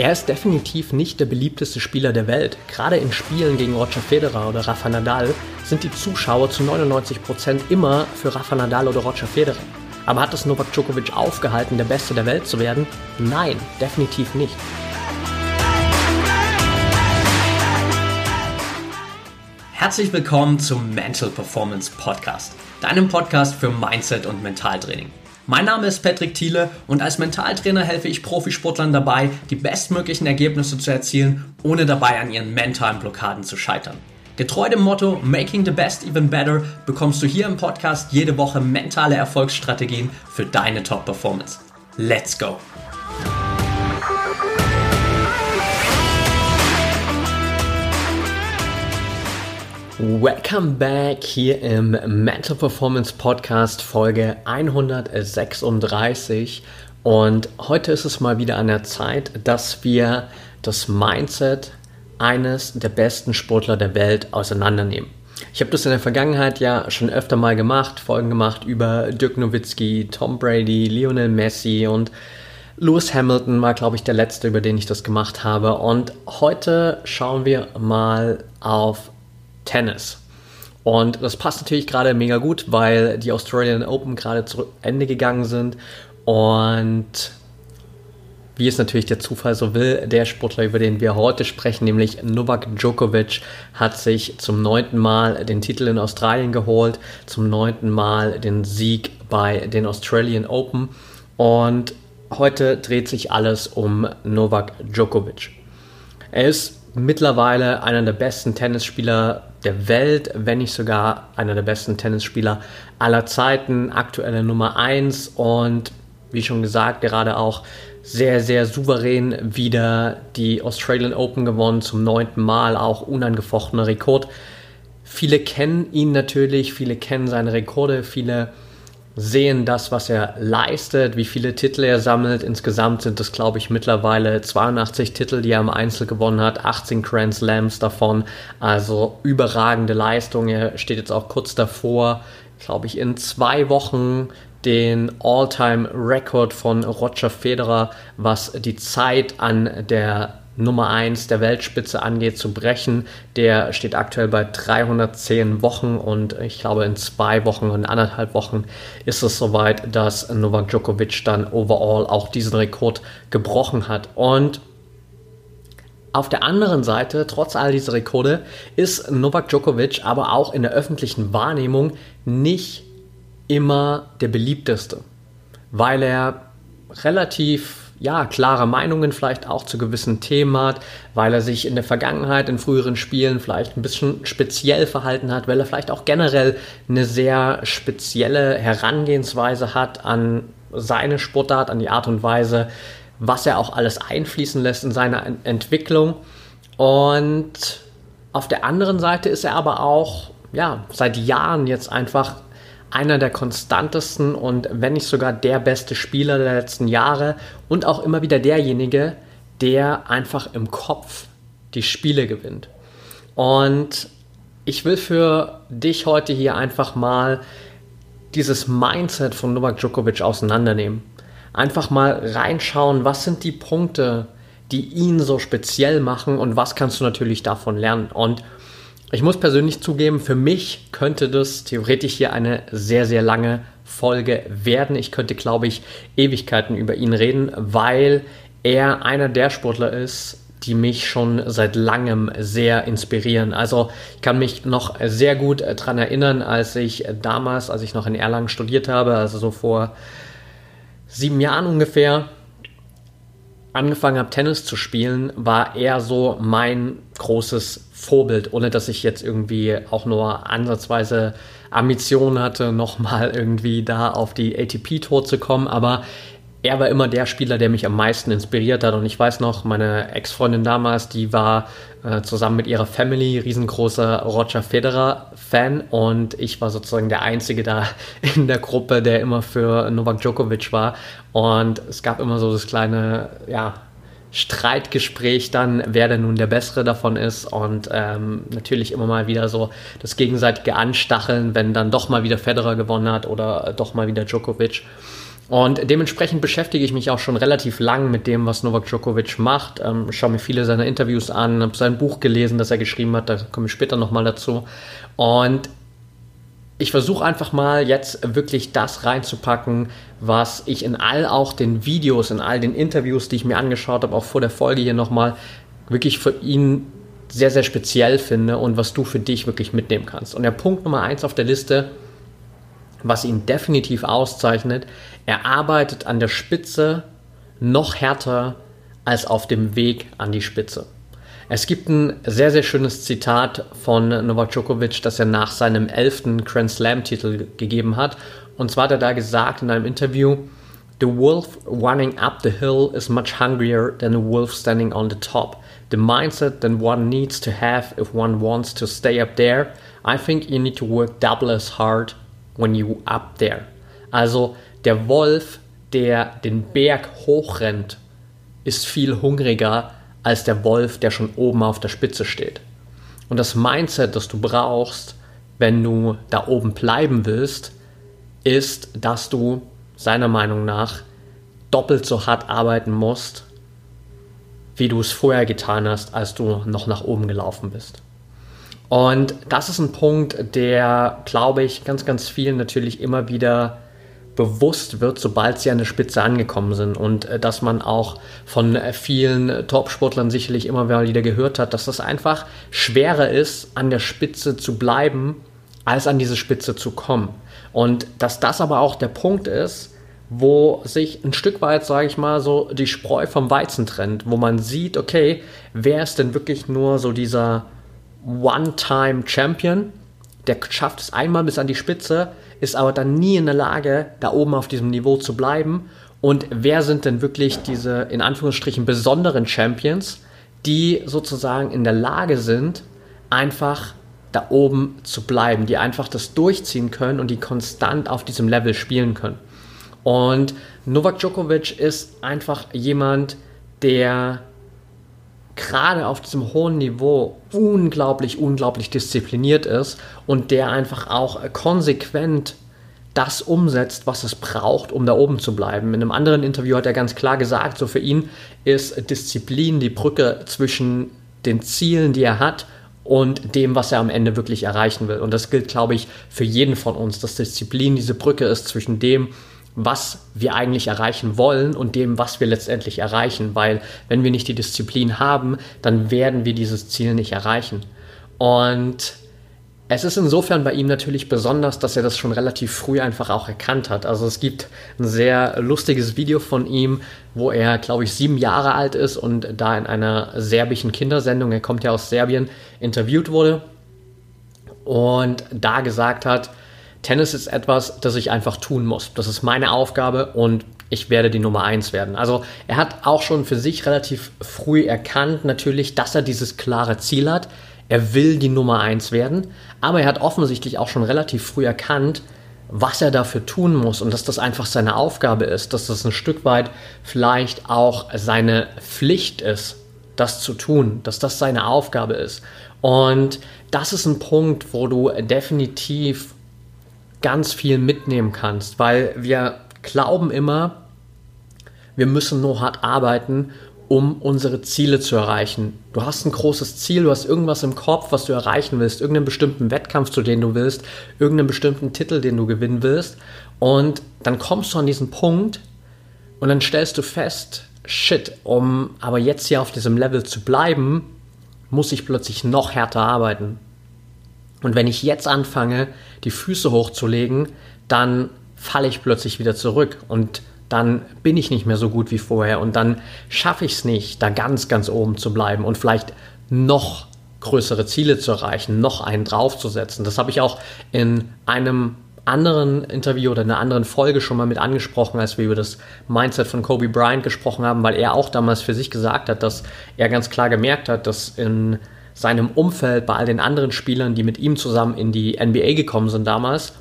Er ist definitiv nicht der beliebteste Spieler der Welt. Gerade in Spielen gegen Roger Federer oder Rafa Nadal sind die Zuschauer zu 99% immer für Rafa Nadal oder Roger Federer. Aber hat es Novak Djokovic aufgehalten, der Beste der Welt zu werden? Nein, definitiv nicht. Herzlich willkommen zum Mental Performance Podcast, deinem Podcast für Mindset und Mentaltraining. Mein Name ist Patrick Thiele und als Mentaltrainer helfe ich Profisportlern dabei, die bestmöglichen Ergebnisse zu erzielen, ohne dabei an ihren mentalen Blockaden zu scheitern. Getreu dem Motto Making the Best Even Better bekommst du hier im Podcast jede Woche mentale Erfolgsstrategien für deine Top-Performance. Let's go! Welcome back hier im Mental Performance Podcast Folge 136 und heute ist es mal wieder an der Zeit, dass wir das Mindset eines der besten Sportler der Welt auseinandernehmen. Ich habe das in der Vergangenheit ja schon öfter mal gemacht, Folgen gemacht über Dirk Nowitzki, Tom Brady, Lionel Messi und Lewis Hamilton war, glaube ich, der letzte, über den ich das gemacht habe. Und heute schauen wir mal auf Tennis. Und das passt natürlich gerade mega gut, weil die Australian Open gerade zu Ende gegangen sind. Und wie es natürlich der Zufall so will, der Sportler, über den wir heute sprechen, nämlich Novak Djokovic, hat sich zum neunten Mal den Titel in Australien geholt, zum neunten Mal den Sieg bei den Australian Open. Und heute dreht sich alles um Novak Djokovic. Er ist mittlerweile einer der besten Tennisspieler der Welt, wenn nicht sogar einer der besten Tennisspieler aller Zeiten, aktuelle Nummer 1 und wie schon gesagt, gerade auch sehr, sehr souverän wieder die Australian Open gewonnen, zum neunten Mal, auch unangefochtener Rekord. Viele kennen ihn natürlich, viele kennen seine Rekorde, viele sehen das, was er leistet, wie viele Titel er sammelt. Insgesamt sind es, glaube ich, mittlerweile 82 Titel, die er im Einzel gewonnen hat, 18 Grand Slams davon. Also überragende Leistung. Er steht jetzt auch kurz davor, glaube ich, in zwei Wochen den All-Time-Record von Roger Federer, was die Zeit an der Nummer 1 der Weltspitze angeht, zu brechen. Der steht aktuell bei 310 Wochen und ich glaube in zwei Wochen und anderthalb Wochen ist es soweit, dass Novak Djokovic dann overall auch diesen Rekord gebrochen hat. Und auf der anderen Seite, trotz all dieser Rekorde, ist Novak Djokovic aber auch in der öffentlichen Wahrnehmung nicht immer der beliebteste, weil er relativ ja, klare Meinungen vielleicht auch zu gewissen Themen hat, weil er sich in der Vergangenheit in früheren Spielen vielleicht ein bisschen speziell verhalten hat, weil er vielleicht auch generell eine sehr spezielle Herangehensweise hat an seine Sportart, an die Art und Weise, was er auch alles einfließen lässt in seine Entwicklung. Und auf der anderen Seite ist er aber auch ja, seit Jahren jetzt einfach einer der konstantesten und wenn nicht sogar der beste Spieler der letzten Jahre und auch immer wieder derjenige, der einfach im Kopf die Spiele gewinnt. Und ich will für dich heute hier einfach mal dieses Mindset von Novak Djokovic auseinandernehmen. Einfach mal reinschauen, was sind die Punkte, die ihn so speziell machen und was kannst du natürlich davon lernen. Und ich muss persönlich zugeben, für mich könnte das theoretisch hier eine sehr, sehr lange Folge werden. Ich könnte, glaube ich, Ewigkeiten über ihn reden, weil er einer der Sportler ist, die mich schon seit langem sehr inspirieren. Also ich kann mich noch sehr gut daran erinnern, als ich damals, als ich noch in Erlangen studiert habe, also so vor sieben Jahren ungefähr, angefangen habe, Tennis zu spielen, war er so mein großes Vorbild, ohne dass ich jetzt irgendwie auch nur ansatzweise Ambitionen hatte, nochmal irgendwie da auf die ATP-Tour zu kommen. Aber er war immer der Spieler, der mich am meisten inspiriert hat. Und ich weiß noch, meine Ex-Freundin damals, die war äh, zusammen mit ihrer Family riesengroßer Roger Federer-Fan. Und ich war sozusagen der Einzige da in der Gruppe, der immer für Novak Djokovic war. Und es gab immer so das kleine, ja, Streitgespräch dann, wer denn nun der Bessere davon ist und ähm, natürlich immer mal wieder so das gegenseitige Anstacheln, wenn dann doch mal wieder Federer gewonnen hat oder doch mal wieder Djokovic. Und dementsprechend beschäftige ich mich auch schon relativ lang mit dem, was Novak Djokovic macht. Ähm, schaue mir viele seiner Interviews an, habe sein Buch gelesen, das er geschrieben hat, da komme ich später nochmal dazu. Und ich versuche einfach mal jetzt wirklich das reinzupacken, was ich in all auch den Videos, in all den Interviews, die ich mir angeschaut habe, auch vor der Folge hier nochmal, wirklich für ihn sehr, sehr speziell finde und was du für dich wirklich mitnehmen kannst. Und der Punkt Nummer eins auf der Liste, was ihn definitiv auszeichnet, er arbeitet an der Spitze noch härter als auf dem Weg an die Spitze. Es gibt ein sehr, sehr schönes Zitat von Novak Djokovic, das er nach seinem elften Grand Slam-Titel gegeben hat. Und zwar hat er da gesagt in einem Interview, The wolf running up the hill is much hungrier than a wolf standing on the top. The mindset that one needs to have if one wants to stay up there, I think you need to work double as hard when you up there. Also der Wolf, der den Berg hochrennt, ist viel hungriger als der Wolf, der schon oben auf der Spitze steht. Und das Mindset, das du brauchst, wenn du da oben bleiben willst, ist, dass du seiner Meinung nach doppelt so hart arbeiten musst, wie du es vorher getan hast, als du noch nach oben gelaufen bist. Und das ist ein Punkt, der, glaube ich, ganz, ganz vielen natürlich immer wieder bewusst wird, sobald sie an der Spitze angekommen sind. Und äh, dass man auch von äh, vielen Top-Sportlern sicherlich immer wieder gehört hat, dass das einfach schwerer ist, an der Spitze zu bleiben, als an diese Spitze zu kommen. Und dass das aber auch der Punkt ist, wo sich ein Stück weit, sage ich mal, so die Spreu vom Weizen trennt, wo man sieht, okay, wer ist denn wirklich nur so dieser One-Time-Champion, der schafft es einmal bis an die Spitze, ist aber dann nie in der Lage, da oben auf diesem Niveau zu bleiben. Und wer sind denn wirklich diese in Anführungsstrichen besonderen Champions, die sozusagen in der Lage sind, einfach da oben zu bleiben, die einfach das durchziehen können und die konstant auf diesem Level spielen können. Und Novak Djokovic ist einfach jemand, der gerade auf diesem hohen Niveau unglaublich, unglaublich diszipliniert ist und der einfach auch konsequent das umsetzt, was es braucht, um da oben zu bleiben. In einem anderen Interview hat er ganz klar gesagt, so für ihn ist Disziplin die Brücke zwischen den Zielen, die er hat und dem, was er am Ende wirklich erreichen will. Und das gilt, glaube ich, für jeden von uns, dass Disziplin diese Brücke ist zwischen dem, was wir eigentlich erreichen wollen und dem, was wir letztendlich erreichen. Weil wenn wir nicht die Disziplin haben, dann werden wir dieses Ziel nicht erreichen. Und es ist insofern bei ihm natürlich besonders, dass er das schon relativ früh einfach auch erkannt hat. Also es gibt ein sehr lustiges Video von ihm, wo er, glaube ich, sieben Jahre alt ist und da in einer serbischen Kindersendung, er kommt ja aus Serbien, interviewt wurde und da gesagt hat, Tennis ist etwas, das ich einfach tun muss. Das ist meine Aufgabe und ich werde die Nummer eins werden. Also er hat auch schon für sich relativ früh erkannt, natürlich, dass er dieses klare Ziel hat. Er will die Nummer eins werden, aber er hat offensichtlich auch schon relativ früh erkannt, was er dafür tun muss und dass das einfach seine Aufgabe ist, dass das ein Stück weit vielleicht auch seine Pflicht ist, das zu tun, dass das seine Aufgabe ist. Und das ist ein Punkt, wo du definitiv ganz viel mitnehmen kannst, weil wir glauben immer, wir müssen nur hart arbeiten, um unsere Ziele zu erreichen. Du hast ein großes Ziel, du hast irgendwas im Kopf, was du erreichen willst, irgendeinen bestimmten Wettkampf, zu dem du willst, irgendeinen bestimmten Titel, den du gewinnen willst. Und dann kommst du an diesen Punkt und dann stellst du fest, shit, um aber jetzt hier auf diesem Level zu bleiben, muss ich plötzlich noch härter arbeiten. Und wenn ich jetzt anfange, die Füße hochzulegen, dann falle ich plötzlich wieder zurück und dann bin ich nicht mehr so gut wie vorher und dann schaffe ich es nicht, da ganz, ganz oben zu bleiben und vielleicht noch größere Ziele zu erreichen, noch einen draufzusetzen. Das habe ich auch in einem anderen Interview oder in einer anderen Folge schon mal mit angesprochen, als wir über das Mindset von Kobe Bryant gesprochen haben, weil er auch damals für sich gesagt hat, dass er ganz klar gemerkt hat, dass in seinem Umfeld, bei all den anderen Spielern, die mit ihm zusammen in die NBA gekommen sind damals,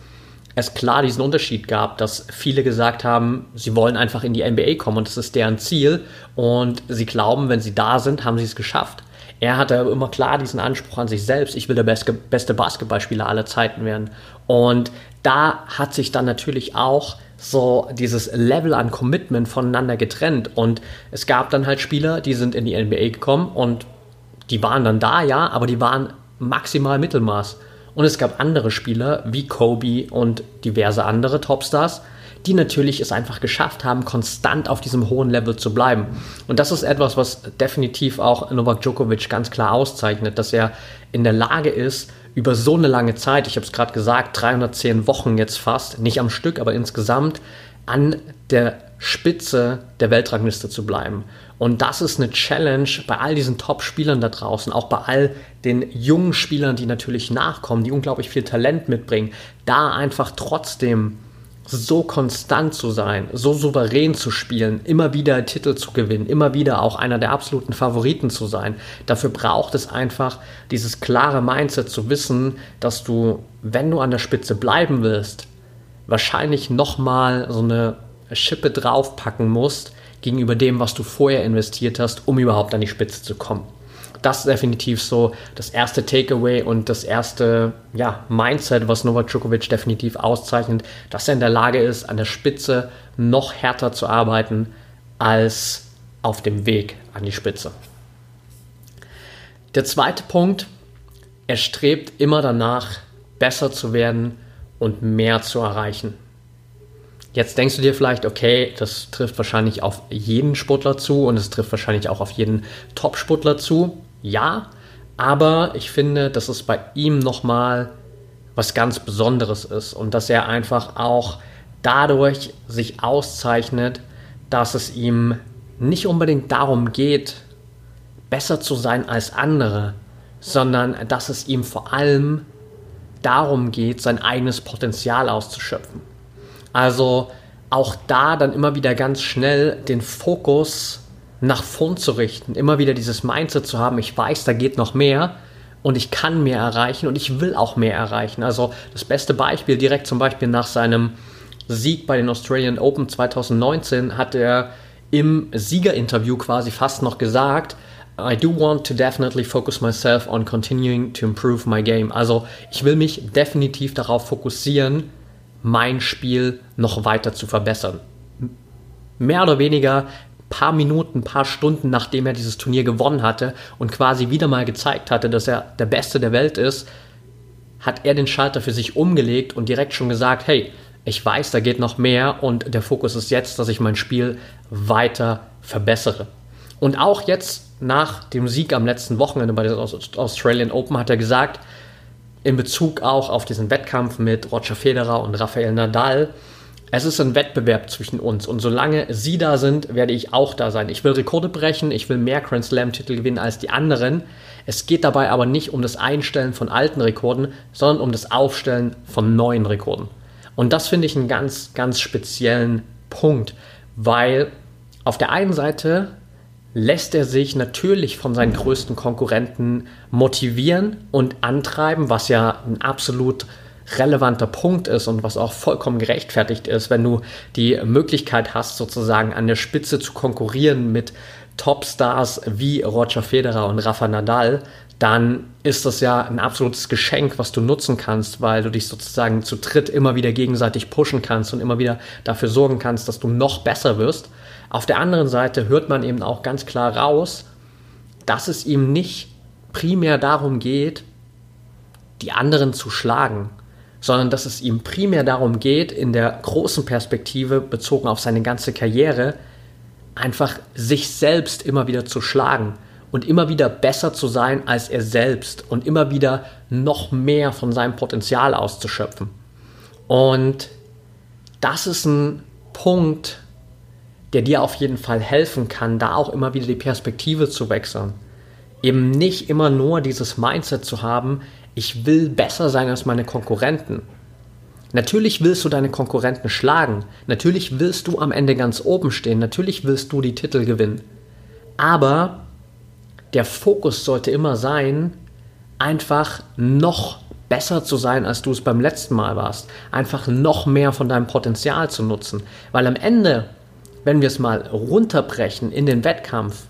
es klar diesen Unterschied gab, dass viele gesagt haben, sie wollen einfach in die NBA kommen und das ist deren Ziel und sie glauben, wenn sie da sind, haben sie es geschafft. Er hatte immer klar diesen Anspruch an sich selbst, ich will der beste, Basketballspieler aller Zeiten werden. Und da hat sich dann natürlich auch so dieses Level an Commitment voneinander getrennt. Und es gab dann halt Spieler, die sind in die NBA gekommen und die waren dann da, ja, aber die waren maximal Mittelmaß. Und es gab andere Spieler wie Kobe und diverse andere Topstars, die natürlich es einfach geschafft haben, konstant auf diesem hohen Level zu bleiben. Und das ist etwas, was definitiv auch Novak Djokovic ganz klar auszeichnet, dass er in der Lage ist, über so eine lange Zeit, ich habe es gerade gesagt, 310 Wochen jetzt fast, nicht am Stück, aber insgesamt, an der Spitze der Weltrangliste zu bleiben. Und das ist eine Challenge bei all diesen Top-Spielern da draußen, auch bei all den jungen Spielern, die natürlich nachkommen, die unglaublich viel Talent mitbringen, da einfach trotzdem so konstant zu sein, so souverän zu spielen, immer wieder Titel zu gewinnen, immer wieder auch einer der absoluten Favoriten zu sein. Dafür braucht es einfach dieses klare Mindset zu wissen, dass du, wenn du an der Spitze bleiben willst, wahrscheinlich nochmal so eine Schippe draufpacken musst gegenüber dem, was du vorher investiert hast, um überhaupt an die Spitze zu kommen das ist definitiv so das erste Takeaway und das erste ja, Mindset, was Novak Djokovic definitiv auszeichnet, dass er in der Lage ist, an der Spitze noch härter zu arbeiten als auf dem Weg an die Spitze. Der zweite Punkt, er strebt immer danach, besser zu werden und mehr zu erreichen. Jetzt denkst du dir vielleicht, okay, das trifft wahrscheinlich auf jeden Sportler zu und es trifft wahrscheinlich auch auf jeden Top-Sportler zu ja, aber ich finde, dass es bei ihm nochmal was ganz Besonderes ist und dass er einfach auch dadurch sich auszeichnet, dass es ihm nicht unbedingt darum geht, besser zu sein als andere, sondern dass es ihm vor allem darum geht, sein eigenes Potenzial auszuschöpfen. Also auch da dann immer wieder ganz schnell den Fokus nach vorn zu richten, immer wieder dieses Mindset zu haben, ich weiß, da geht noch mehr und ich kann mehr erreichen und ich will auch mehr erreichen. Also das beste Beispiel direkt zum Beispiel nach seinem Sieg bei den Australian Open 2019 hat er im Siegerinterview quasi fast noch gesagt, I do want to definitely focus myself on continuing to improve my game. Also ich will mich definitiv darauf fokussieren, mein Spiel noch weiter zu verbessern. Mehr oder weniger paar Minuten, paar Stunden, nachdem er dieses Turnier gewonnen hatte und quasi wieder mal gezeigt hatte, dass er der Beste der Welt ist, hat er den Schalter für sich umgelegt und direkt schon gesagt, hey, ich weiß, da geht noch mehr und der Fokus ist jetzt, dass ich mein Spiel weiter verbessere. Und auch jetzt nach dem Sieg am letzten Wochenende bei der Australian Open hat er gesagt, in Bezug auch auf diesen Wettkampf mit Roger Federer und Rafael Nadal, es ist ein Wettbewerb zwischen uns und solange sie da sind, werde ich auch da sein. Ich will Rekorde brechen, ich will mehr Grand Slam-Titel gewinnen als die anderen. Es geht dabei aber nicht um das Einstellen von alten Rekorden, sondern um das Aufstellen von neuen Rekorden. Und das finde ich einen ganz, ganz speziellen Punkt, weil auf der einen Seite lässt er sich natürlich von seinen größten Konkurrenten motivieren und antreiben, was ja ein absolut relevanter Punkt ist und was auch vollkommen gerechtfertigt ist, wenn du die Möglichkeit hast, sozusagen an der Spitze zu konkurrieren mit Topstars wie Roger Federer und Rafa Nadal, dann ist das ja ein absolutes Geschenk, was du nutzen kannst, weil du dich sozusagen zu dritt immer wieder gegenseitig pushen kannst und immer wieder dafür sorgen kannst, dass du noch besser wirst. Auf der anderen Seite hört man eben auch ganz klar raus, dass es ihm nicht primär darum geht, die anderen zu schlagen, sondern dass es ihm primär darum geht, in der großen Perspektive bezogen auf seine ganze Karriere, einfach sich selbst immer wieder zu schlagen und immer wieder besser zu sein als er selbst und immer wieder noch mehr von seinem Potenzial auszuschöpfen. Und das ist ein Punkt, der dir auf jeden Fall helfen kann, da auch immer wieder die Perspektive zu wechseln. Eben nicht immer nur dieses Mindset zu haben, ich will besser sein als meine Konkurrenten. Natürlich willst du deine Konkurrenten schlagen. Natürlich willst du am Ende ganz oben stehen. Natürlich willst du die Titel gewinnen. Aber der Fokus sollte immer sein, einfach noch besser zu sein, als du es beim letzten Mal warst. Einfach noch mehr von deinem Potenzial zu nutzen. Weil am Ende, wenn wir es mal runterbrechen in den Wettkampf,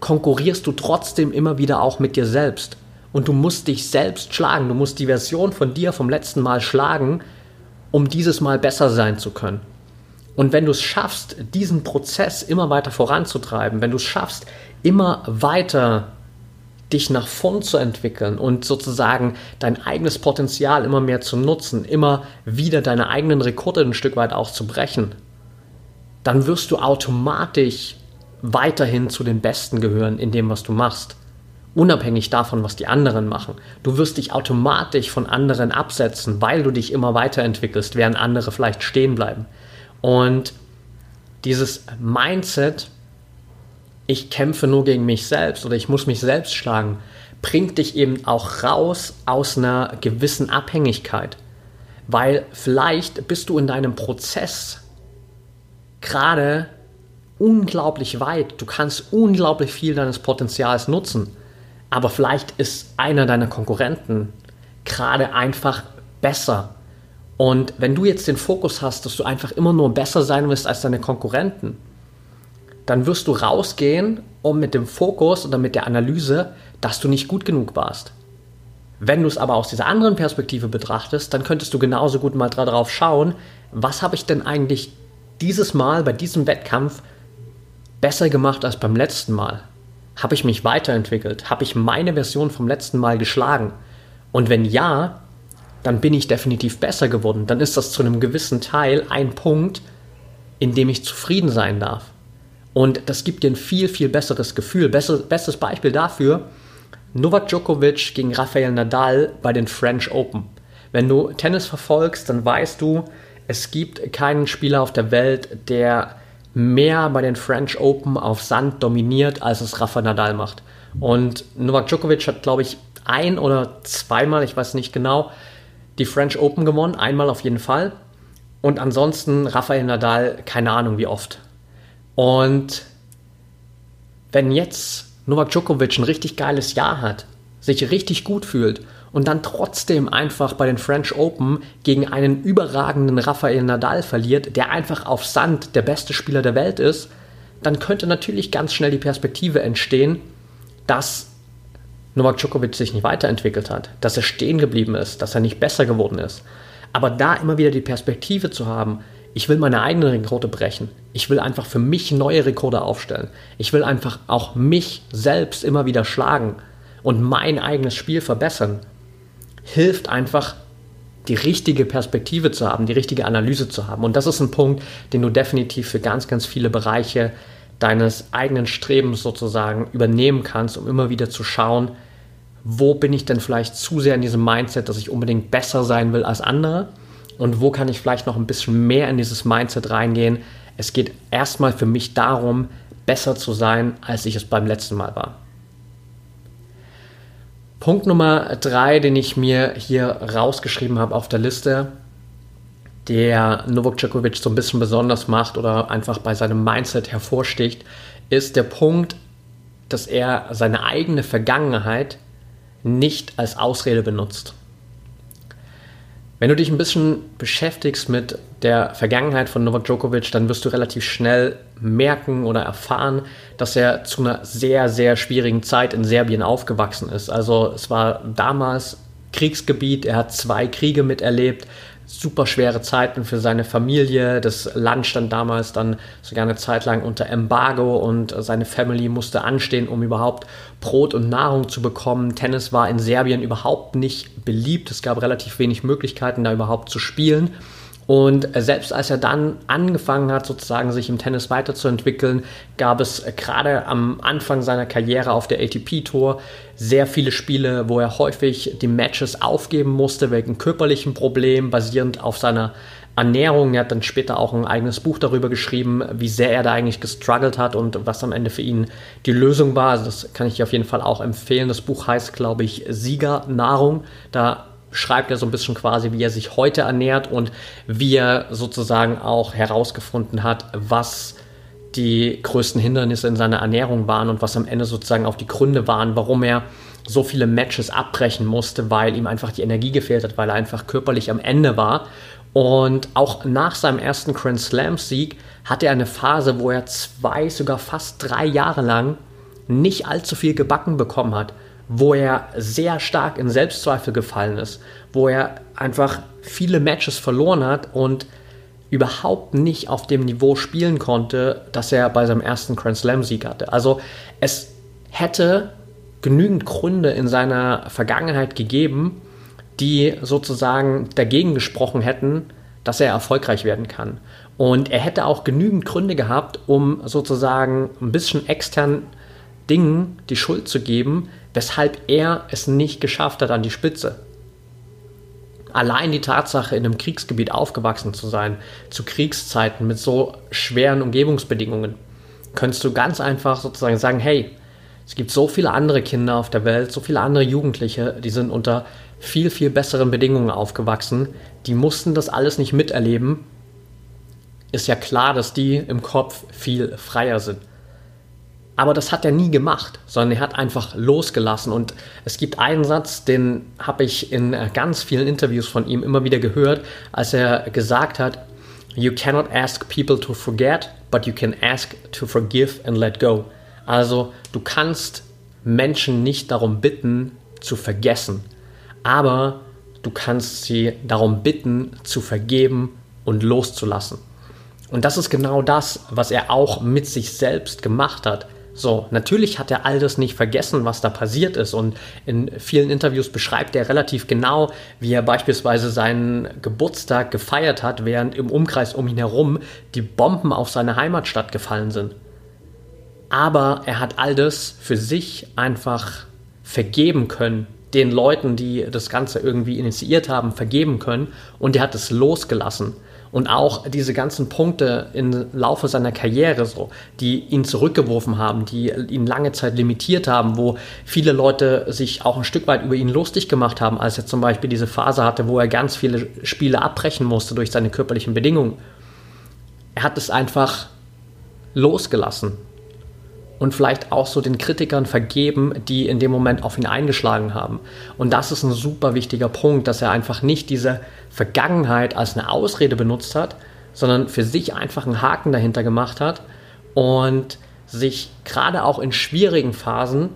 konkurrierst du trotzdem immer wieder auch mit dir selbst und du musst dich selbst schlagen. Du musst die Version von dir vom letzten Mal schlagen, um dieses Mal besser sein zu können. Und wenn du es schaffst, diesen Prozess immer weiter voranzutreiben, wenn du es schaffst, immer weiter dich nach vorn zu entwickeln und sozusagen dein eigenes Potenzial immer mehr zu nutzen, immer wieder deine eigenen Rekorde ein Stück weit auch zu brechen, dann wirst du automatisch weiterhin zu den Besten gehören in dem, was du machst. Unabhängig davon, was die anderen machen. Du wirst dich automatisch von anderen absetzen, weil du dich immer weiterentwickelst, während andere vielleicht stehen bleiben. Und dieses Mindset, ich kämpfe nur gegen mich selbst oder ich muss mich selbst schlagen, bringt dich eben auch raus aus einer gewissen Abhängigkeit. Weil vielleicht bist du in deinem Prozess gerade unglaublich weit, du kannst unglaublich viel deines Potenzials nutzen, aber vielleicht ist einer deiner Konkurrenten gerade einfach besser. Und wenn du jetzt den Fokus hast, dass du einfach immer nur besser sein wirst als deine Konkurrenten, dann wirst du rausgehen, um mit dem Fokus oder mit der Analyse, dass du nicht gut genug warst. Wenn du es aber aus dieser anderen Perspektive betrachtest, dann könntest du genauso gut mal darauf schauen, was habe ich denn eigentlich dieses Mal bei diesem Wettkampf besser gemacht als beim letzten Mal? Habe ich mich weiterentwickelt? Habe ich meine Version vom letzten Mal geschlagen? Und wenn ja, dann bin ich definitiv besser geworden. Dann ist das zu einem gewissen Teil ein Punkt, in dem ich zufrieden sein darf. Und das gibt dir ein viel, viel besseres Gefühl. Besser, bestes Beispiel dafür, Novak Djokovic gegen Rafael Nadal bei den French Open. Wenn du Tennis verfolgst, dann weißt du, es gibt keinen Spieler auf der Welt, der mehr bei den French Open auf Sand dominiert, als es Rafa Nadal macht. Und Novak Djokovic hat, glaube ich, ein oder zweimal, ich weiß nicht genau, die French Open gewonnen. Einmal auf jeden Fall. Und ansonsten Rafael Nadal, keine Ahnung wie oft. Und wenn jetzt Novak Djokovic ein richtig geiles Jahr hat, sich richtig gut fühlt und dann trotzdem einfach bei den French Open gegen einen überragenden Rafael Nadal verliert, der einfach auf Sand der beste Spieler der Welt ist, dann könnte natürlich ganz schnell die Perspektive entstehen, dass Novak Djokovic sich nicht weiterentwickelt hat, dass er stehen geblieben ist, dass er nicht besser geworden ist. Aber da immer wieder die Perspektive zu haben, ich will meine eigenen Rekorde brechen. Ich will einfach für mich neue Rekorde aufstellen. Ich will einfach auch mich selbst immer wieder schlagen und mein eigenes Spiel verbessern. Hilft einfach, die richtige Perspektive zu haben, die richtige Analyse zu haben. Und das ist ein Punkt, den du definitiv für ganz, ganz viele Bereiche deines eigenen Strebens sozusagen übernehmen kannst, um immer wieder zu schauen, wo bin ich denn vielleicht zu sehr in diesem Mindset, dass ich unbedingt besser sein will als andere und wo kann ich vielleicht noch ein bisschen mehr in dieses Mindset reingehen. Es geht erstmal für mich darum, besser zu sein, als ich es beim letzten Mal war. Punkt Nummer drei, den ich mir hier rausgeschrieben habe auf der Liste, der Novak Djokovic so ein bisschen besonders macht oder einfach bei seinem Mindset hervorsticht, ist der Punkt, dass er seine eigene Vergangenheit nicht als Ausrede benutzt. Wenn du dich ein bisschen beschäftigst mit der Vergangenheit von Novak Djokovic, dann wirst du relativ schnell merken oder erfahren, dass er zu einer sehr, sehr schwierigen Zeit in Serbien aufgewachsen ist. Also es war damals Kriegsgebiet, er hat zwei Kriege miterlebt, super schwere Zeiten für seine Familie. Das Land stand damals dann sogar eine Zeit lang unter Embargo und seine Family musste anstehen, um überhaupt Brot und Nahrung zu bekommen. Tennis war in Serbien überhaupt nicht beliebt. Es gab relativ wenig Möglichkeiten, da überhaupt zu spielen. Und selbst als er dann angefangen hat, sozusagen sich im Tennis weiterzuentwickeln, gab es gerade am Anfang seiner Karriere auf der ATP-Tour sehr viele Spiele, wo er häufig die Matches aufgeben musste wegen körperlichen Problemen, basierend auf seiner Ernährung. Er hat dann später auch ein eigenes Buch darüber geschrieben, wie sehr er da eigentlich gestruggelt hat und was am Ende für ihn die Lösung war. Also das kann ich dir auf jeden Fall auch empfehlen. Das Buch heißt, glaube ich, Siegernahrung. Da schreibt er so ein bisschen quasi, wie er sich heute ernährt und wie er sozusagen auch herausgefunden hat, was die größten Hindernisse in seiner Ernährung waren und was am Ende sozusagen auch die Gründe waren, warum er so viele Matches abbrechen musste, weil ihm einfach die Energie gefehlt hat, weil er einfach körperlich am Ende war. Und auch nach seinem ersten Grand Slam-Sieg hatte er eine Phase, wo er zwei, sogar fast drei Jahre lang nicht allzu viel gebacken bekommen hat wo er sehr stark in Selbstzweifel gefallen ist, wo er einfach viele Matches verloren hat und überhaupt nicht auf dem Niveau spielen konnte, das er bei seinem ersten Grand Slam-Sieg hatte. Also es hätte genügend Gründe in seiner Vergangenheit gegeben, die sozusagen dagegen gesprochen hätten, dass er erfolgreich werden kann. Und er hätte auch genügend Gründe gehabt, um sozusagen ein bisschen extern Dingen die Schuld zu geben, weshalb er es nicht geschafft hat an die Spitze. Allein die Tatsache, in einem Kriegsgebiet aufgewachsen zu sein, zu Kriegszeiten mit so schweren Umgebungsbedingungen, könntest du ganz einfach sozusagen sagen, hey, es gibt so viele andere Kinder auf der Welt, so viele andere Jugendliche, die sind unter viel, viel besseren Bedingungen aufgewachsen, die mussten das alles nicht miterleben. Ist ja klar, dass die im Kopf viel freier sind. Aber das hat er nie gemacht, sondern er hat einfach losgelassen. Und es gibt einen Satz, den habe ich in äh, ganz vielen Interviews von ihm immer wieder gehört, als er gesagt hat, You cannot ask people to forget, but you can ask to forgive and let go. Also du kannst Menschen nicht darum bitten, zu vergessen, aber du kannst sie darum bitten, zu vergeben und loszulassen. Und das ist genau das, was er auch mit sich selbst gemacht hat. So, natürlich hat er all das nicht vergessen, was da passiert ist. Und in vielen Interviews beschreibt er relativ genau, wie er beispielsweise seinen Geburtstag gefeiert hat, während im Umkreis um ihn herum die Bomben auf seine Heimatstadt gefallen sind. Aber er hat all das für sich einfach vergeben können, den Leuten, die das Ganze irgendwie initiiert haben, vergeben können. Und er hat es losgelassen und auch diese ganzen Punkte im Laufe seiner Karriere so, die ihn zurückgeworfen haben, die ihn lange Zeit limitiert haben, wo viele Leute sich auch ein Stück weit über ihn lustig gemacht haben, als er zum Beispiel diese Phase hatte, wo er ganz viele Spiele abbrechen musste durch seine körperlichen Bedingungen. Er hat es einfach losgelassen und vielleicht auch so den Kritikern vergeben, die in dem Moment auf ihn eingeschlagen haben. Und das ist ein super wichtiger Punkt, dass er einfach nicht diese Vergangenheit als eine Ausrede benutzt hat, sondern für sich einfach einen Haken dahinter gemacht hat und sich gerade auch in schwierigen Phasen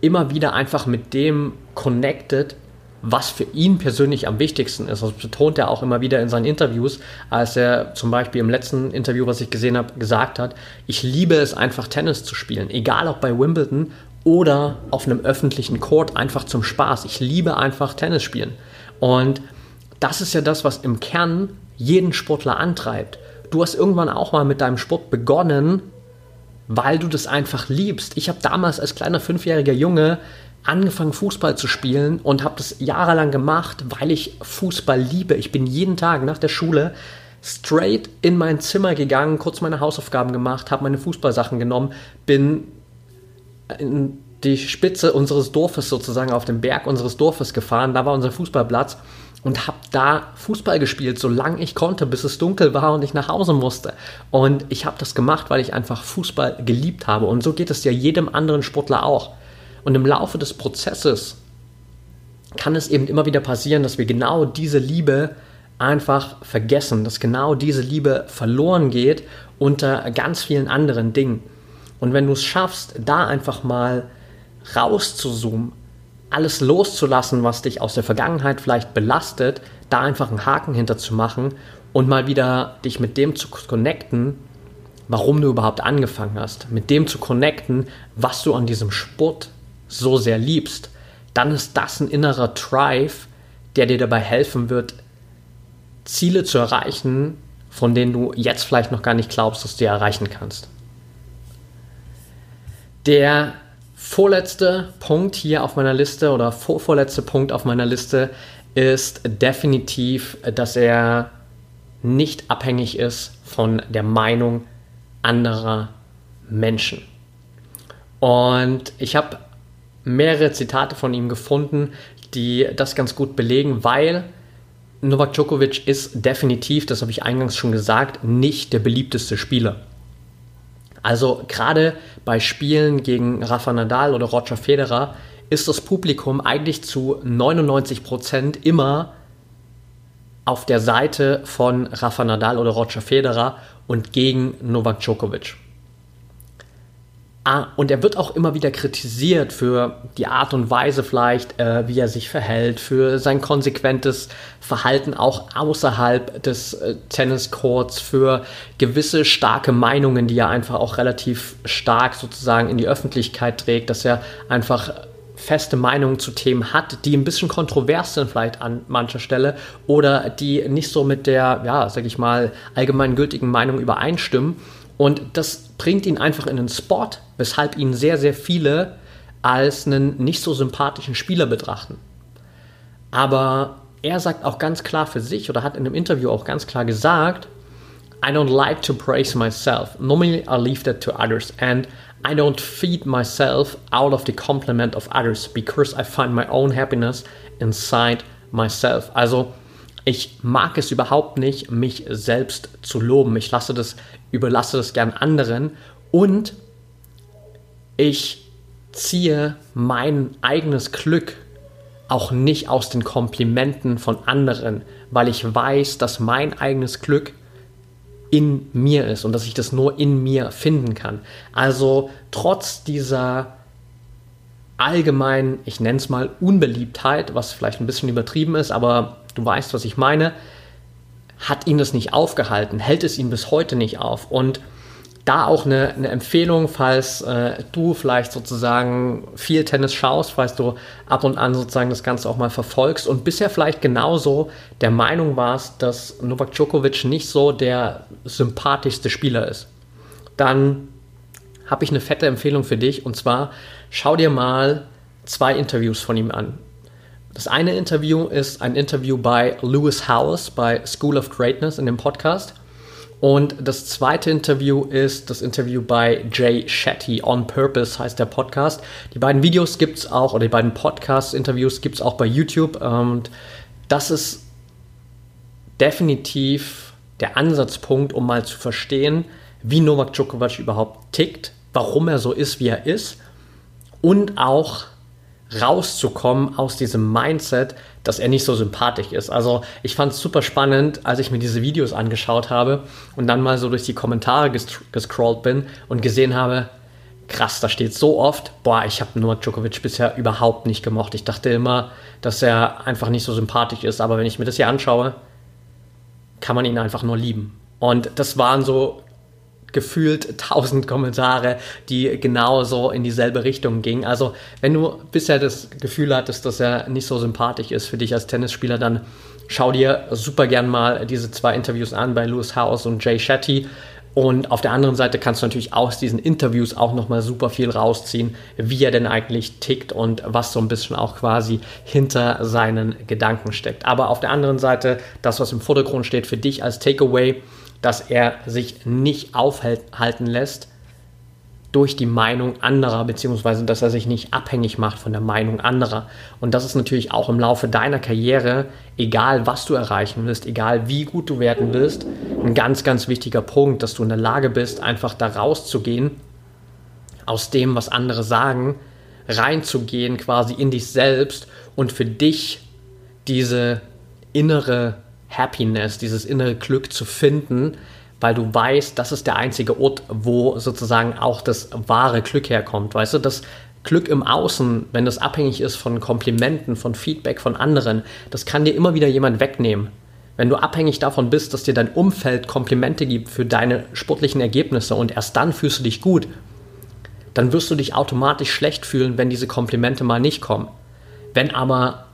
immer wieder einfach mit dem connected, was für ihn persönlich am wichtigsten ist. Das betont er auch immer wieder in seinen Interviews, als er zum Beispiel im letzten Interview, was ich gesehen habe, gesagt hat, ich liebe es einfach Tennis zu spielen, egal ob bei Wimbledon oder auf einem öffentlichen Court, einfach zum Spaß. Ich liebe einfach Tennis spielen. Und das ist ja das, was im Kern jeden Sportler antreibt. Du hast irgendwann auch mal mit deinem Sport begonnen, weil du das einfach liebst. Ich habe damals als kleiner fünfjähriger Junge angefangen Fußball zu spielen und habe das jahrelang gemacht, weil ich Fußball liebe. Ich bin jeden Tag nach der Schule straight in mein Zimmer gegangen, kurz meine Hausaufgaben gemacht, habe meine Fußballsachen genommen, bin in die Spitze unseres Dorfes sozusagen auf den Berg unseres Dorfes gefahren, da war unser Fußballplatz und habe da Fußball gespielt, solange ich konnte, bis es dunkel war und ich nach Hause musste. Und ich habe das gemacht, weil ich einfach Fußball geliebt habe. Und so geht es ja jedem anderen Sportler auch. Und im Laufe des Prozesses kann es eben immer wieder passieren, dass wir genau diese Liebe einfach vergessen, dass genau diese Liebe verloren geht unter ganz vielen anderen Dingen. Und wenn du es schaffst, da einfach mal rauszuzoomen, alles loszulassen, was dich aus der Vergangenheit vielleicht belastet, da einfach einen Haken hinter zu machen und mal wieder dich mit dem zu connecten, warum du überhaupt angefangen hast, mit dem zu connecten, was du an diesem Sport so sehr liebst, dann ist das ein innerer Drive, der dir dabei helfen wird, Ziele zu erreichen, von denen du jetzt vielleicht noch gar nicht glaubst, dass du erreichen kannst. Der vorletzte Punkt hier auf meiner Liste oder vorvorletzte Punkt auf meiner Liste ist definitiv, dass er nicht abhängig ist von der Meinung anderer Menschen. Und ich habe mehrere Zitate von ihm gefunden, die das ganz gut belegen, weil Novak Djokovic ist definitiv, das habe ich eingangs schon gesagt, nicht der beliebteste Spieler. Also gerade bei Spielen gegen Rafa Nadal oder Roger Federer ist das Publikum eigentlich zu 99 Prozent immer auf der Seite von Rafa Nadal oder Roger Federer und gegen Novak Djokovic. Ah, und er wird auch immer wieder kritisiert für die Art und Weise vielleicht, äh, wie er sich verhält, für sein konsequentes Verhalten auch außerhalb des äh, Tenniscourts, für gewisse starke Meinungen, die er einfach auch relativ stark sozusagen in die Öffentlichkeit trägt, dass er einfach feste Meinungen zu Themen hat, die ein bisschen kontrovers sind vielleicht an mancher Stelle oder die nicht so mit der, ja, sag ich mal, allgemeingültigen Meinung übereinstimmen. Und das bringt ihn einfach in den Spot, weshalb ihn sehr, sehr viele als einen nicht so sympathischen Spieler betrachten. Aber er sagt auch ganz klar für sich oder hat in einem Interview auch ganz klar gesagt, I don't like to praise myself. Normally I leave that to others and I don't feed myself out of the compliment of others because I find my own happiness inside myself. Also ich mag es überhaupt nicht, mich selbst zu loben. Ich lasse das, überlasse das gern anderen und ich ziehe mein eigenes Glück auch nicht aus den Komplimenten von anderen, weil ich weiß, dass mein eigenes Glück in mir ist und dass ich das nur in mir finden kann. Also trotz dieser allgemeinen, ich nenne es mal Unbeliebtheit, was vielleicht ein bisschen übertrieben ist, aber du weißt, was ich meine, hat ihn das nicht aufgehalten, hält es ihn bis heute nicht auf. Und da auch eine, eine Empfehlung, falls äh, du vielleicht sozusagen viel Tennis schaust, falls du ab und an sozusagen das Ganze auch mal verfolgst und bisher vielleicht genauso der Meinung warst, dass Novak Djokovic nicht so der sympathischste Spieler ist, dann habe ich eine fette Empfehlung für dich und zwar schau dir mal zwei Interviews von ihm an. Das eine Interview ist ein Interview bei Lewis Howes bei School of Greatness in dem Podcast. Und das zweite Interview ist das Interview bei Jay Shetty. On Purpose heißt der Podcast. Die beiden Videos gibt es auch, oder die beiden Podcast-Interviews gibt es auch bei YouTube. Und das ist definitiv der Ansatzpunkt, um mal zu verstehen, wie Novak Djokovic überhaupt tickt, warum er so ist, wie er ist und auch rauszukommen aus diesem Mindset, dass er nicht so sympathisch ist. Also ich fand es super spannend, als ich mir diese Videos angeschaut habe und dann mal so durch die Kommentare gescrollt bin und gesehen habe, krass, da steht so oft, boah, ich habe nur Djokovic bisher überhaupt nicht gemocht. Ich dachte immer, dass er einfach nicht so sympathisch ist, aber wenn ich mir das hier anschaue, kann man ihn einfach nur lieben. Und das waren so gefühlt tausend Kommentare, die genauso in dieselbe Richtung gingen. Also wenn du bisher das Gefühl hattest, dass er nicht so sympathisch ist für dich als Tennisspieler, dann schau dir super gern mal diese zwei Interviews an bei Lewis House und Jay Shetty. Und auf der anderen Seite kannst du natürlich aus diesen Interviews auch nochmal super viel rausziehen, wie er denn eigentlich tickt und was so ein bisschen auch quasi hinter seinen Gedanken steckt. Aber auf der anderen Seite, das, was im Vordergrund steht für dich als Takeaway, dass er sich nicht aufhalten lässt durch die Meinung anderer, beziehungsweise dass er sich nicht abhängig macht von der Meinung anderer. Und das ist natürlich auch im Laufe deiner Karriere, egal was du erreichen willst, egal wie gut du werden willst, ein ganz, ganz wichtiger Punkt, dass du in der Lage bist, einfach da rauszugehen, aus dem, was andere sagen, reinzugehen quasi in dich selbst und für dich diese innere Happiness, dieses innere Glück zu finden, weil du weißt, das ist der einzige Ort, wo sozusagen auch das wahre Glück herkommt. Weißt du, das Glück im Außen, wenn das abhängig ist von Komplimenten, von Feedback von anderen, das kann dir immer wieder jemand wegnehmen. Wenn du abhängig davon bist, dass dir dein Umfeld Komplimente gibt für deine sportlichen Ergebnisse und erst dann fühlst du dich gut, dann wirst du dich automatisch schlecht fühlen, wenn diese Komplimente mal nicht kommen. Wenn aber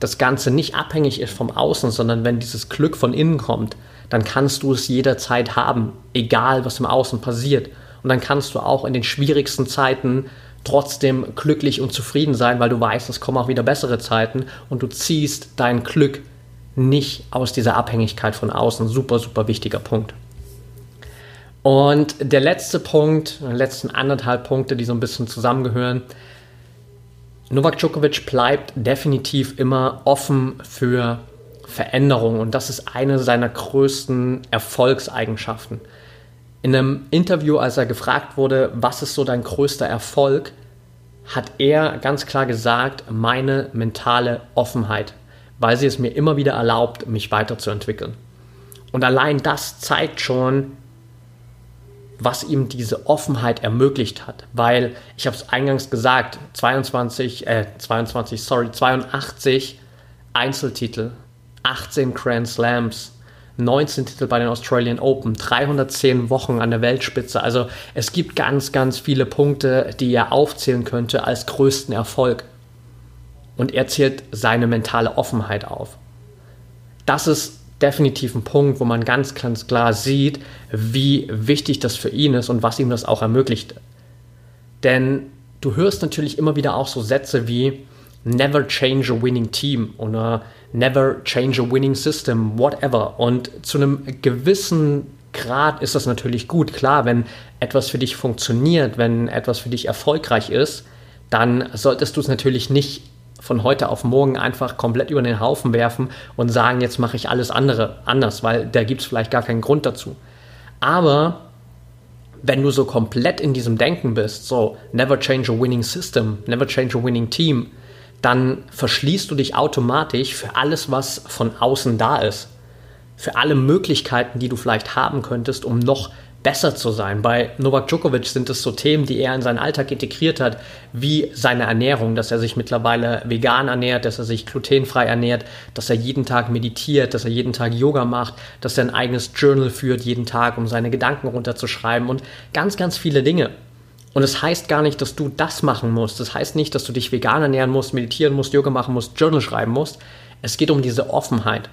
das Ganze nicht abhängig ist vom Außen, sondern wenn dieses Glück von innen kommt, dann kannst du es jederzeit haben, egal was im Außen passiert. Und dann kannst du auch in den schwierigsten Zeiten trotzdem glücklich und zufrieden sein, weil du weißt, es kommen auch wieder bessere Zeiten und du ziehst dein Glück nicht aus dieser Abhängigkeit von außen. Super, super wichtiger Punkt. Und der letzte Punkt, die letzten anderthalb Punkte, die so ein bisschen zusammengehören, Novak Djokovic bleibt definitiv immer offen für Veränderungen und das ist eine seiner größten Erfolgseigenschaften. In einem Interview, als er gefragt wurde, was ist so dein größter Erfolg, hat er ganz klar gesagt, meine mentale Offenheit, weil sie es mir immer wieder erlaubt, mich weiterzuentwickeln. Und allein das zeigt schon, was ihm diese Offenheit ermöglicht hat. Weil, ich habe es eingangs gesagt, 22, äh, 22, sorry, 82 Einzeltitel, 18 Grand Slams, 19 Titel bei den Australian Open, 310 Wochen an der Weltspitze. Also es gibt ganz, ganz viele Punkte, die er aufzählen könnte als größten Erfolg. Und er zählt seine mentale Offenheit auf. Das ist definitiv ein Punkt, wo man ganz, ganz klar sieht, wie wichtig das für ihn ist und was ihm das auch ermöglicht. Denn du hörst natürlich immer wieder auch so Sätze wie Never change a winning team oder Never change a winning system, whatever. Und zu einem gewissen Grad ist das natürlich gut. Klar, wenn etwas für dich funktioniert, wenn etwas für dich erfolgreich ist, dann solltest du es natürlich nicht von heute auf morgen einfach komplett über den Haufen werfen und sagen, jetzt mache ich alles andere anders, weil da gibt es vielleicht gar keinen Grund dazu. Aber wenn du so komplett in diesem Denken bist, so never change a winning system, never change a winning team, dann verschließt du dich automatisch für alles, was von außen da ist. Für alle Möglichkeiten, die du vielleicht haben könntest, um noch besser zu sein. Bei Novak Djokovic sind es so Themen, die er in seinen Alltag integriert hat, wie seine Ernährung, dass er sich mittlerweile vegan ernährt, dass er sich glutenfrei ernährt, dass er jeden Tag meditiert, dass er jeden Tag Yoga macht, dass er ein eigenes Journal führt jeden Tag, um seine Gedanken runterzuschreiben und ganz, ganz viele Dinge. Und es das heißt gar nicht, dass du das machen musst. Das heißt nicht, dass du dich vegan ernähren musst, meditieren musst, Yoga machen musst, Journal schreiben musst. Es geht um diese Offenheit.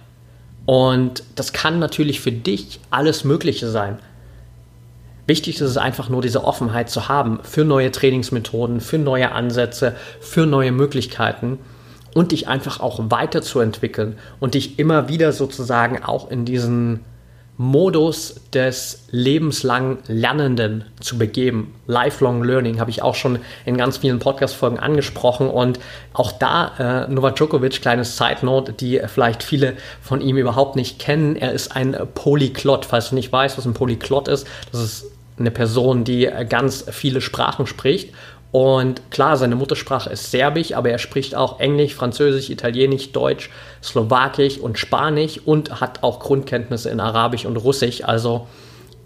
Und das kann natürlich für dich alles Mögliche sein. Wichtig ist es einfach nur, diese Offenheit zu haben für neue Trainingsmethoden, für neue Ansätze, für neue Möglichkeiten und dich einfach auch weiterzuentwickeln und dich immer wieder sozusagen auch in diesen Modus des lebenslangen Lernenden zu begeben. Lifelong Learning habe ich auch schon in ganz vielen Podcast-Folgen angesprochen und auch da äh, Novak Djokovic, kleines Side Note, die vielleicht viele von ihm überhaupt nicht kennen. Er ist ein Polyklott. Falls du nicht weißt, was ein Polyklott ist, das ist eine Person, die ganz viele Sprachen spricht und klar, seine Muttersprache ist Serbisch, aber er spricht auch Englisch, Französisch, Italienisch, Deutsch, Slowakisch und Spanisch und hat auch Grundkenntnisse in Arabisch und Russisch. Also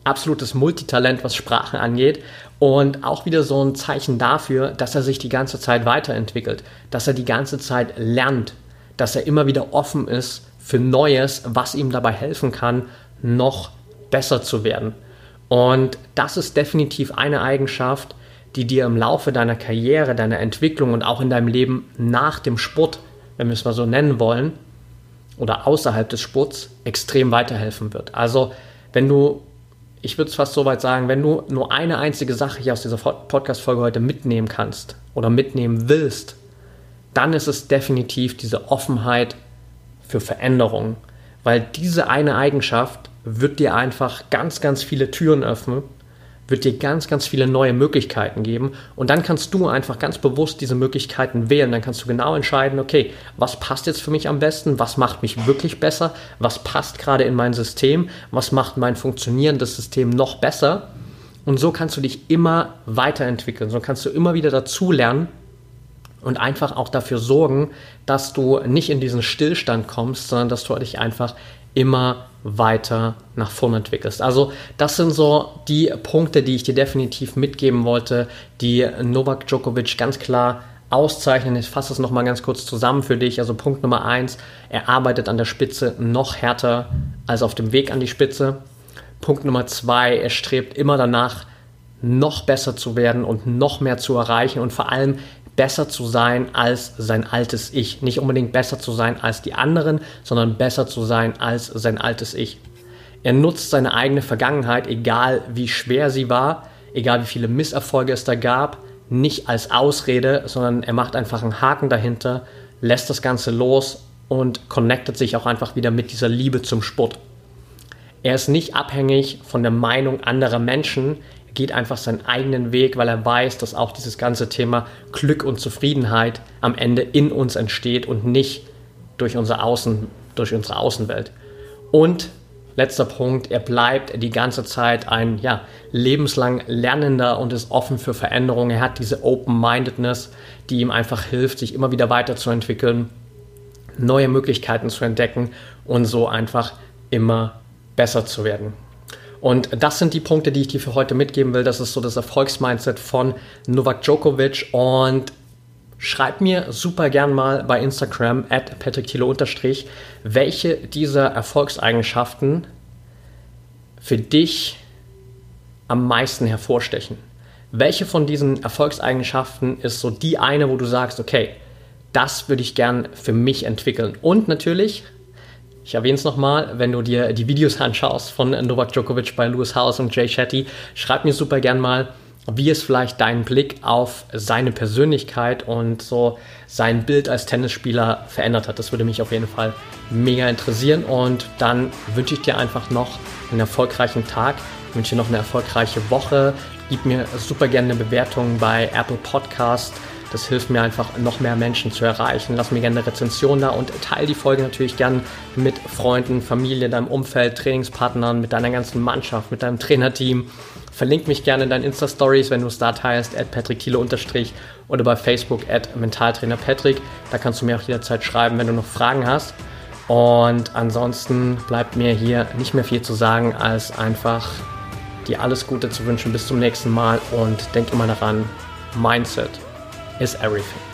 absolutes Multitalent, was Sprachen angeht. Und auch wieder so ein Zeichen dafür, dass er sich die ganze Zeit weiterentwickelt, dass er die ganze Zeit lernt, dass er immer wieder offen ist für Neues, was ihm dabei helfen kann, noch besser zu werden. Und das ist definitiv eine Eigenschaft, die dir im Laufe deiner Karriere, deiner Entwicklung und auch in deinem Leben nach dem Sport, wenn wir es mal so nennen wollen, oder außerhalb des Sports extrem weiterhelfen wird. Also wenn du, ich würde es fast so weit sagen, wenn du nur eine einzige Sache hier aus dieser Podcast-Folge heute mitnehmen kannst oder mitnehmen willst, dann ist es definitiv diese Offenheit für Veränderungen. Weil diese eine Eigenschaft wird dir einfach ganz, ganz viele Türen öffnen wird dir ganz, ganz viele neue Möglichkeiten geben. Und dann kannst du einfach ganz bewusst diese Möglichkeiten wählen. Dann kannst du genau entscheiden, okay, was passt jetzt für mich am besten? Was macht mich wirklich besser? Was passt gerade in mein System? Was macht mein funktionierendes System noch besser? Und so kannst du dich immer weiterentwickeln. So kannst du immer wieder dazulernen und einfach auch dafür sorgen, dass du nicht in diesen Stillstand kommst, sondern dass du dich einfach immer weiter nach vorne entwickelst. Also das sind so die Punkte, die ich dir definitiv mitgeben wollte, die Novak Djokovic ganz klar auszeichnen. Ich fasse es nochmal ganz kurz zusammen für dich. Also Punkt Nummer eins, er arbeitet an der Spitze noch härter als auf dem Weg an die Spitze. Punkt Nummer zwei, er strebt immer danach, noch besser zu werden und noch mehr zu erreichen und vor allem besser zu sein als sein altes Ich. Nicht unbedingt besser zu sein als die anderen, sondern besser zu sein als sein altes Ich. Er nutzt seine eigene Vergangenheit, egal wie schwer sie war, egal wie viele Misserfolge es da gab, nicht als Ausrede, sondern er macht einfach einen Haken dahinter, lässt das Ganze los und connectet sich auch einfach wieder mit dieser Liebe zum Sport. Er ist nicht abhängig von der Meinung anderer Menschen geht einfach seinen eigenen Weg, weil er weiß, dass auch dieses ganze Thema Glück und Zufriedenheit am Ende in uns entsteht und nicht durch, unser Außen, durch unsere Außenwelt. Und letzter Punkt, er bleibt die ganze Zeit ein ja, lebenslang Lernender und ist offen für Veränderungen. Er hat diese Open-Mindedness, die ihm einfach hilft, sich immer wieder weiterzuentwickeln, neue Möglichkeiten zu entdecken und so einfach immer besser zu werden. Und das sind die Punkte, die ich dir für heute mitgeben will. Das ist so das Erfolgsmindset von Novak Djokovic. Und schreib mir super gern mal bei Instagram at unterstrich, welche dieser Erfolgseigenschaften für dich am meisten hervorstechen. Welche von diesen Erfolgseigenschaften ist so die eine, wo du sagst, okay, das würde ich gern für mich entwickeln. Und natürlich, ich erwähne es nochmal, wenn du dir die Videos anschaust von Novak Djokovic bei Lewis House und Jay Shetty, schreib mir super gern mal, wie es vielleicht deinen Blick auf seine Persönlichkeit und so sein Bild als Tennisspieler verändert hat. Das würde mich auf jeden Fall mega interessieren und dann wünsche ich dir einfach noch einen erfolgreichen Tag, wünsche dir noch eine erfolgreiche Woche. Gib mir super gerne eine Bewertung bei Apple Podcast das hilft mir einfach, noch mehr Menschen zu erreichen. Lass mir gerne eine Rezension da und teile die Folge natürlich gern mit Freunden, Familie, deinem Umfeld, Trainingspartnern, mit deiner ganzen Mannschaft, mit deinem Trainerteam. Verlink mich gerne in deinen Insta-Stories, wenn du es da teilst, at Patrick Thiele unterstrich oder bei Facebook at Mentaltrainer Patrick. Da kannst du mir auch jederzeit schreiben, wenn du noch Fragen hast. Und ansonsten bleibt mir hier nicht mehr viel zu sagen, als einfach dir alles Gute zu wünschen. Bis zum nächsten Mal und denk immer daran, Mindset is everything.